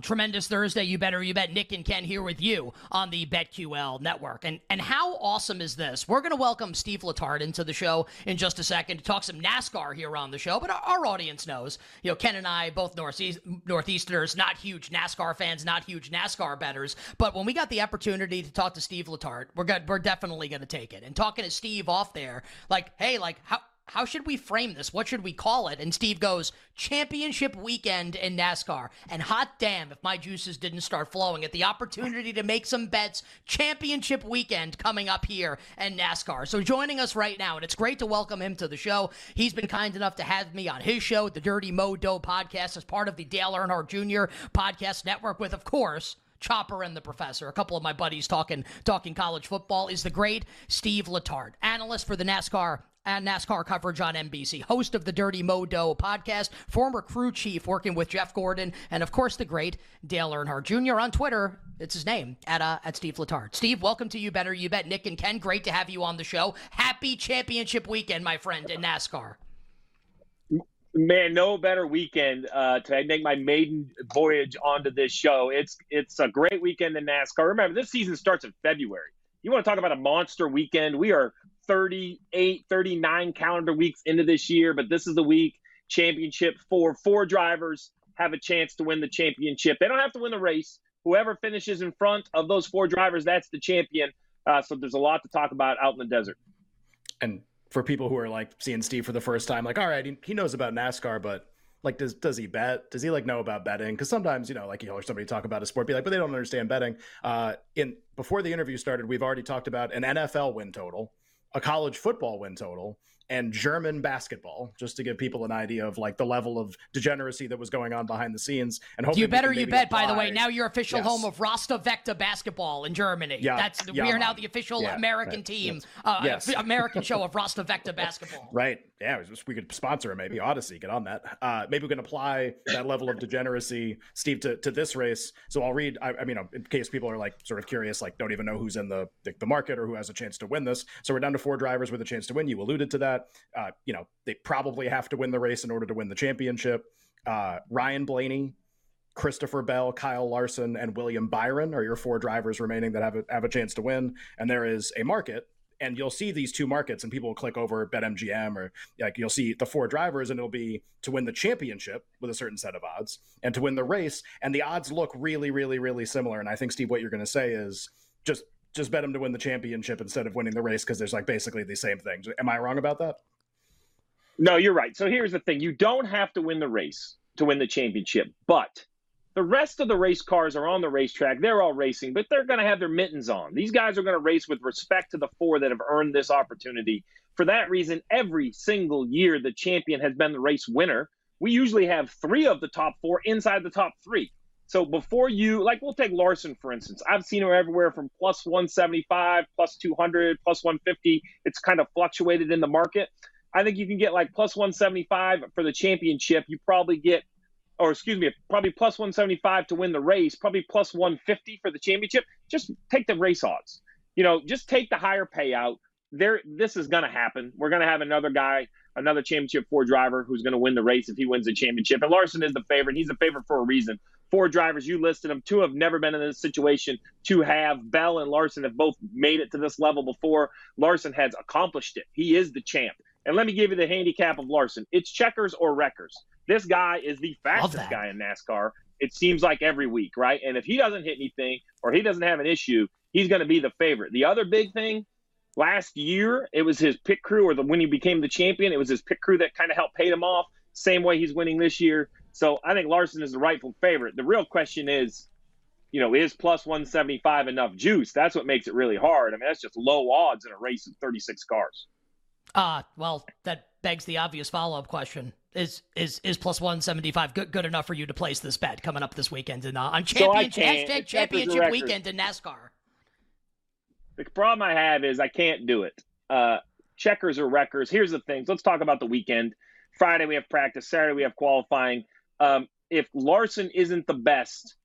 Tremendous Thursday, you better you bet. Nick and Ken here with you on the BetQL network. And and how awesome is this? We're going to welcome Steve Letarte into the show in just a second to talk some NASCAR here on the show. But our, our audience knows, you know, Ken and I, both Northeast, Northeasterners, not huge NASCAR fans, not huge NASCAR betters. But when we got the opportunity to talk to Steve Letarte, we're good, we're definitely going to take it. And talking to Steve off there, like, hey, like how how should we frame this? What should we call it? And Steve goes, Championship weekend in NASCAR. And hot damn, if my juices didn't start flowing at the opportunity to make some bets, championship weekend coming up here in NASCAR. So joining us right now, and it's great to welcome him to the show. He's been kind enough to have me on his show, the Dirty Mo Doe podcast, as part of the Dale Earnhardt Jr. podcast network, with, of course, Chopper and the Professor. A couple of my buddies talking talking college football is the great Steve Letarte, analyst for the NASCAR and NASCAR coverage on NBC, host of the Dirty Mo Doe podcast, former crew chief working with Jeff Gordon, and of course the great Dale Earnhardt Jr. on Twitter. It's his name at uh, at Steve Letarte. Steve, welcome to you. Better you bet. Nick and Ken, great to have you on the show. Happy championship weekend, my friend, in NASCAR. Man, no better weekend uh, to make my maiden voyage onto this show. It's it's a great weekend in NASCAR. Remember, this season starts in February. You want to talk about a monster weekend? We are 38, 39 calendar weeks into this year, but this is the week championship for four drivers have a chance to win the championship. They don't have to win the race. Whoever finishes in front of those four drivers, that's the champion. Uh, so there's a lot to talk about out in the desert. And for people who are like seeing Steve for the first time, like, all right, he, he knows about NASCAR, but like does does he bet does he like know about betting because sometimes you know like you hear somebody talk about a sport be like but they don't understand betting uh in before the interview started we've already talked about an nfl win total a college football win total and German basketball, just to give people an idea of like the level of degeneracy that was going on behind the scenes. And hopefully, you better you bet. Apply. By the way, now you're official yes. home of Rasta Vechta basketball in Germany. Yeah, that's yeah, we are now the official yeah, American right. team, yes. Uh, yes. American show of Rasta Vechta basketball. Right. Yeah, we could sponsor it maybe Audacy. Get on that. Uh, maybe we can apply that level of degeneracy, Steve, to, to this race. So I'll read. I, I mean, in case people are like sort of curious, like don't even know who's in the the market or who has a chance to win this. So we're down to four drivers with a chance to win. You alluded to that. Uh, you know, they probably have to win the race in order to win the championship. Uh, Ryan Blaney, Christopher Bell, Kyle Larson, and William Byron are your four drivers remaining that have a, have a chance to win. And there is a market and you'll see these two markets and people will click over BetMGM or like you'll see the four drivers and it'll be to win the championship with a certain set of odds and to win the race and the odds look really really really similar and I think Steve what you're going to say is just just bet him to win the championship instead of winning the race because there's like basically the same things. Am I wrong about that? No, you're right. So here's the thing: you don't have to win the race to win the championship, but the rest of the race cars are on the racetrack. They're all racing, but they're going to have their mittens on. These guys are going to race with respect to the four that have earned this opportunity. For that reason, every single year, the champion has been the race winner. We usually have three of the top four inside the top three. So before you, like, we'll take Larson, for instance. I've seen her everywhere from plus 175, plus 200, plus 150. It's kind of fluctuated in the market. I think you can get like plus 175 for the championship. You probably get or excuse me, probably plus 175 to win the race, probably plus 150 for the championship. Just take the race odds. You know, just take the higher payout. There, this is going to happen. We're going to have another guy, another championship four driver who's going to win the race if he wins the championship. And Larson is the favorite. He's the favorite for a reason. Four drivers, you listed them. Two have never been in this situation. Two have. Bell and Larson have both made it to this level before. Larson has accomplished it. He is the champ. And let me give you the handicap of Larson. It's checkers or wreckers. This guy is the fastest guy in NASCAR. It seems like every week, right? And if he doesn't hit anything or he doesn't have an issue, he's going to be the favorite. The other big thing, last year it was his pit crew, or the when he became the champion, it was his pit crew that kind of helped pay him off. Same way he's winning this year. So I think Larson is the rightful favorite. The real question is, you know, is plus 175 enough juice? That's what makes it really hard. I mean, that's just low odds in a race of 36 cars. Ah, uh, well, that begs the obvious follow up question: Is is is plus one seventy five good good enough for you to place this bet coming up this weekend in, uh, on championship so hashtag championship weekend in NASCAR? The problem I have is I can't do it. Uh, checkers or wreckers. Here's the things. Let's talk about the weekend. Friday we have practice. Saturday we have qualifying. Um, if Larson isn't the best,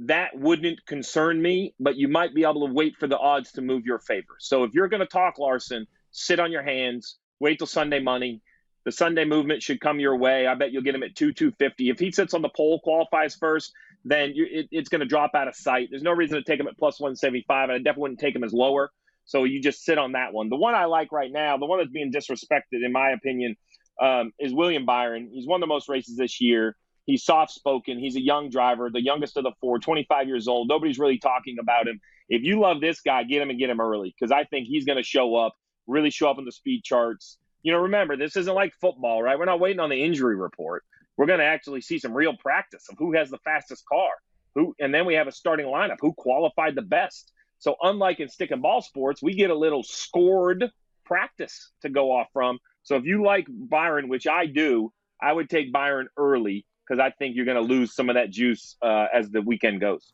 that wouldn't concern me. But you might be able to wait for the odds to move your favor. So if you're going to talk Larson sit on your hands, wait till Sunday money. The Sunday movement should come your way. I bet you'll get him at two two fifty. If he sits on the pole, qualifies first, then it, it's going to drop out of sight. There's no reason to take him at plus 175, and I definitely wouldn't take him as lower. So you just sit on that one. The one I like right now, the one that's being disrespected, in my opinion, um, is William Byron. He's won the most races this year. He's soft spoken. He's a young driver, the youngest of the four, 25 years old. Nobody's really talking about him. If you love this guy, get him and get him early because I think he's going to show up, really show up in the speed charts. You know, remember, this isn't like football, right? We're not waiting on the injury report. We're going to actually see some real practice of who has the fastest car, who, and then we have a starting lineup, who qualified the best. So, unlike in stick and ball sports, we get a little scored practice to go off from. So, if you like Byron, which I do, I would take Byron early because I think you're going to lose some of that juice uh, as the weekend goes.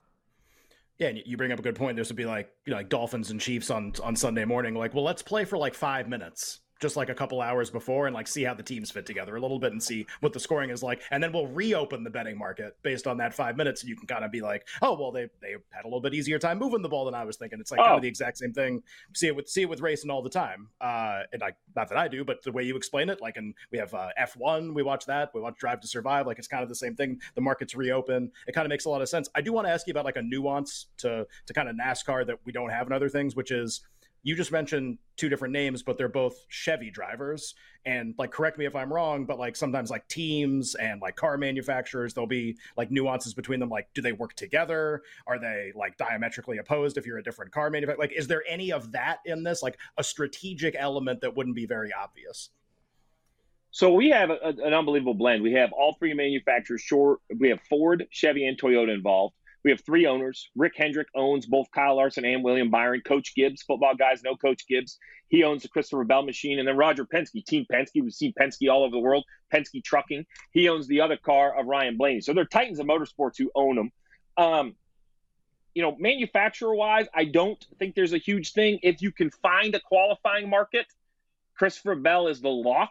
Yeah, and you bring up a good point. This would be like you know, like Dolphins and Chiefs on on Sunday morning. Like, well, let's play for like five minutes just like a couple hours before and like see how the teams fit together a little bit and see what the scoring is like. And then we'll reopen the betting market based on that five minutes and you can kind of be like oh well they they had a little bit easier time moving the ball than i was thinking. It's like oh. kind of the exact same thing. See it with see it with racing all the time. Uh and like not that i do but the way you explain it like and we have uh, f1 we watch that we watch drive to survive like it's kind of the same thing. The markets reopen. It kind of makes a lot of sense. I do want to ask you about like a nuance to to kind of nascar that we don't have in other things which is you just mentioned two different names, but they're both Chevy drivers. And like, correct me if I'm wrong, but like sometimes like teams and like car manufacturers, there'll be like nuances between them. Like, do they work together? Are they like diametrically opposed if you're a different car manufacturer? Like, is there any of that in this? Like a strategic element that wouldn't be very obvious? So we have a, an unbelievable blend. We have all three manufacturers. Short, we have Ford, Chevy, and Toyota involved. We have three owners. Rick Hendrick owns both Kyle Larson and William Byron. Coach Gibbs, football guys know Coach Gibbs. He owns the Christopher Bell machine. And then Roger Penske, Team Penske. We've seen Penske all over the world. Penske Trucking. He owns the other car of Ryan Blaney. So they're titans of motorsports who own them. Um, you know, manufacturer wise, I don't think there's a huge thing. If you can find a qualifying market, Christopher Bell is the lock.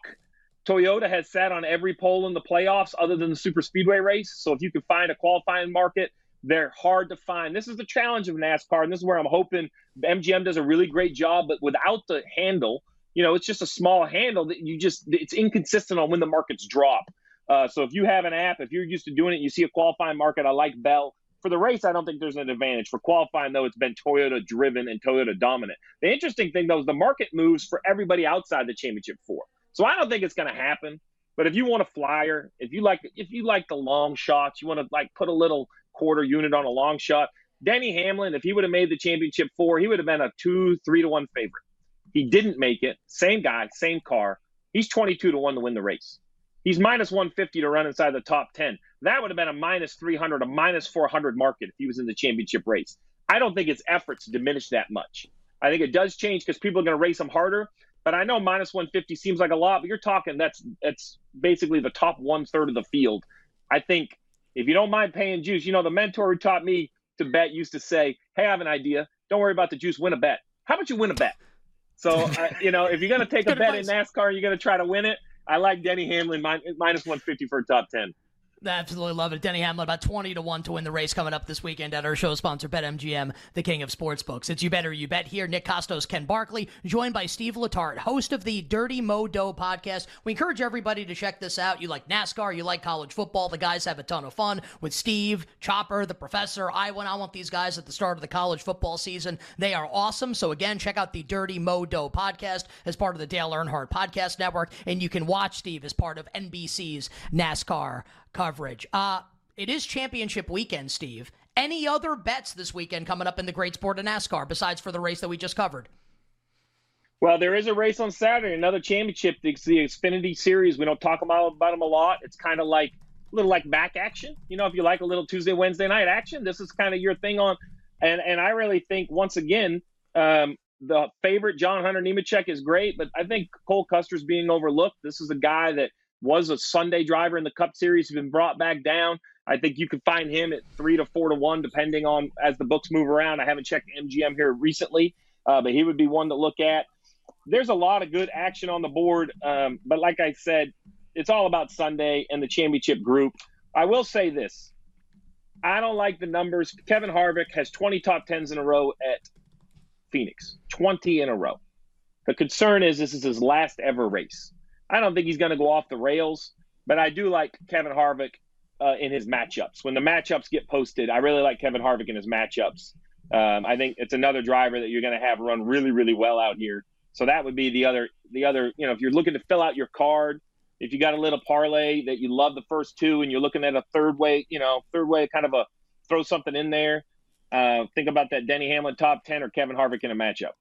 Toyota has sat on every pole in the playoffs other than the super speedway race. So if you can find a qualifying market, they're hard to find. This is the challenge of NASCAR, and this is where I'm hoping MGM does a really great job. But without the handle, you know, it's just a small handle that you just it's inconsistent on when the markets drop. Uh, so if you have an app, if you're used to doing it, you see a qualifying market. I like Bell. For the race, I don't think there's an advantage. For qualifying, though, it's been Toyota driven and Toyota dominant. The interesting thing, though, is the market moves for everybody outside the championship four. So I don't think it's going to happen. But if you want a flyer, if you like, if you like the long shots, you want to like put a little quarter unit on a long shot. Denny Hamlin, if he would have made the championship four, he would have been a two, three to one favorite. He didn't make it. Same guy, same car. He's 22 to one to win the race. He's minus 150 to run inside the top 10. That would have been a minus 300, a minus 400 market if he was in the championship race. I don't think his efforts diminish that much. I think it does change because people are going to race him harder. But I know minus 150 seems like a lot, but you're talking that's that's basically the top one third of the field. I think if you don't mind paying juice, you know, the mentor who taught me to bet used to say, Hey, I have an idea. Don't worry about the juice, win a bet. How about you win a bet? So, uh, you know, if you're going to take a bet advice. in NASCAR, you're going to try to win it. I like Denny Hamlin minus 150 for a top 10. Absolutely love it. Denny Hamlin about 20 to 1 to win the race coming up this weekend at our show sponsor, BetMGM, the king of sportsbooks. It's You Better You Bet here. Nick Kostos, Ken Barkley, joined by Steve Letarte, host of the Dirty Mo Doe podcast. We encourage everybody to check this out. You like NASCAR, you like college football. The guys have a ton of fun with Steve, Chopper, the professor. I want, I want these guys at the start of the college football season. They are awesome. So, again, check out the Dirty Mo Doe podcast as part of the Dale Earnhardt Podcast Network. And you can watch Steve as part of NBC's NASCAR coverage. Uh, it is championship weekend, Steve. Any other bets this weekend coming up in the great sport of NASCAR besides for the race that we just covered? Well, there is a race on Saturday, another championship. It's the Xfinity Series. We don't talk about, about them a lot. It's kind of like a little like back action. You know, if you like a little Tuesday, Wednesday night action, this is kind of your thing on. And and I really think once again, um, the favorite John Hunter Nemechek is great, but I think Cole Custer's being overlooked. This is a guy that was a Sunday driver in the Cup Series, He's been brought back down. I think you could find him at three to four to one, depending on as the books move around. I haven't checked MGM here recently, uh, but he would be one to look at. There's a lot of good action on the board, um, but like I said, it's all about Sunday and the championship group. I will say this: I don't like the numbers. Kevin Harvick has 20 top tens in a row at Phoenix, 20 in a row. The concern is this is his last ever race. I don't think he's going to go off the rails, but I do like Kevin Harvick uh, in his matchups. When the matchups get posted, I really like Kevin Harvick in his matchups. Um, I think it's another driver that you're going to have run really, really well out here. So that would be the other, the other. You know, if you're looking to fill out your card, if you got a little parlay that you love the first two, and you're looking at a third way, you know, third way, kind of a throw something in there. Uh, think about that Denny Hamlin top ten or Kevin Harvick in a matchup.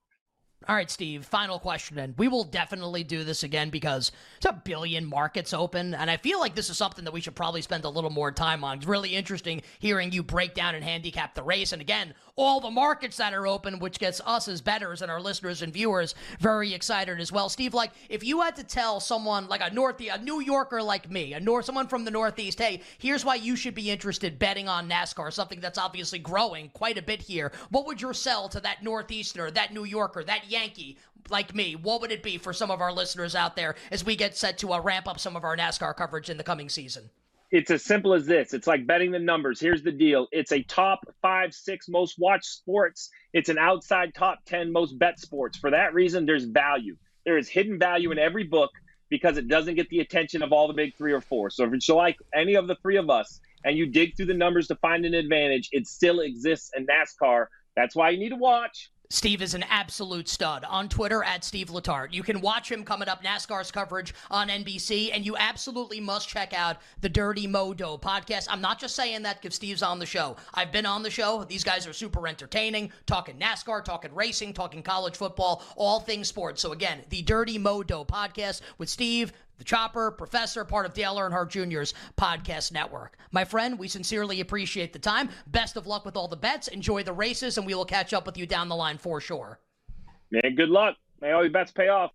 All right, Steve, final question. And we will definitely do this again because it's a billion markets open. And I feel like this is something that we should probably spend a little more time on. It's really interesting hearing you break down and handicap the race. And again, all the markets that are open, which gets us as betters and our listeners and viewers very excited as well. Steve, like if you had to tell someone like a North, a New Yorker like me, a North, someone from the Northeast, hey, here's why you should be interested betting on NASCAR, something that's obviously growing quite a bit here. What would your sell to that Northeasterner, that New Yorker, that Yankee like me, what would it be for some of our listeners out there as we get set to uh, ramp up some of our NASCAR coverage in the coming season? It's as simple as this. It's like betting the numbers. Here's the deal. It's a top five, six most watched sports. It's an outside top 10 most bet sports. For that reason, there's value. There is hidden value in every book because it doesn't get the attention of all the big three or four. So if it's like any of the three of us and you dig through the numbers to find an advantage, it still exists in NASCAR. That's why you need to watch. Steve is an absolute stud on Twitter at Steve Letarte. You can watch him coming up NASCAR's coverage on NBC, and you absolutely must check out the Dirty Modo podcast. I'm not just saying that because Steve's on the show. I've been on the show. These guys are super entertaining, talking NASCAR, talking racing, talking college football, all things sports. So again, the Dirty Modo podcast with Steve, the Chopper, Professor, part of Dale Earnhardt Jr.'s podcast network. My friend, we sincerely appreciate the time. Best of luck with all the bets. Enjoy the races, and we will catch up with you down the line for sure. Man, good luck. May all your bets pay off.